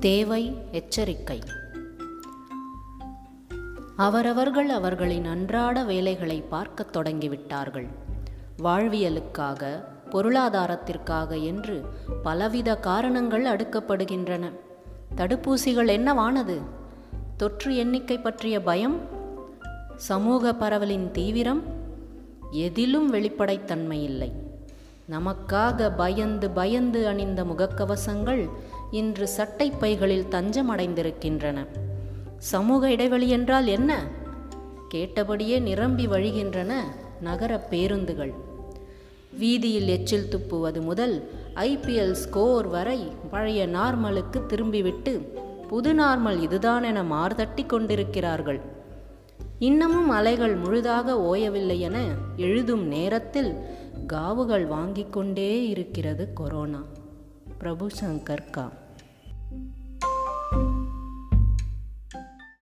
தேவை எச்சரிக்கை. அவரவர்கள் அவர்களின் அன்றாட வேலைகளை பார்க்கத் தொடங்கிவிட்டார்கள். வாழ்வியலுக்காக பொருளாதாரத்திற்காக என்று பலவித காரணங்கள் அடுக்கப்படுகின்றன. தடுப்பூசிகள் என்னவானது? தொற்று எண்ணிக்கை பற்றிய பயம்? சமூக பரவலின் தீவிரம்? எதிலும் வெளிப்படைத்தன்மை இல்லை. நமக்காக பயந்து பயந்து அணிந்த முகக்கவசங்கள் இன்று சட்டை பைகளில் தஞ்சமடைந்திருக்கின்றன. சமூக இடைவெளி என்றால் என்ன? கேட்டபடியே நிரம்பி வழிகின்றன நகர பேருந்துகள். வீதியில் எச்சில் துப்புவது முதல் ஐபிஎல் ஸ்கோர் வரை பழைய நார்மலுக்கு திரும்பிவிட்டு புது நார்மல் இதுதான் என மார்தட்டி கொண்டிருக்கிறார்கள். இன்னமும் அலைகள் முழுதாக ஓயவில்லை என எழுதும் நேரத்தில் காவுகள் வாங்கிக் கொண்டே இருக்கிறது கொரோனா. பிரபு சங்கர் கா. Thank you.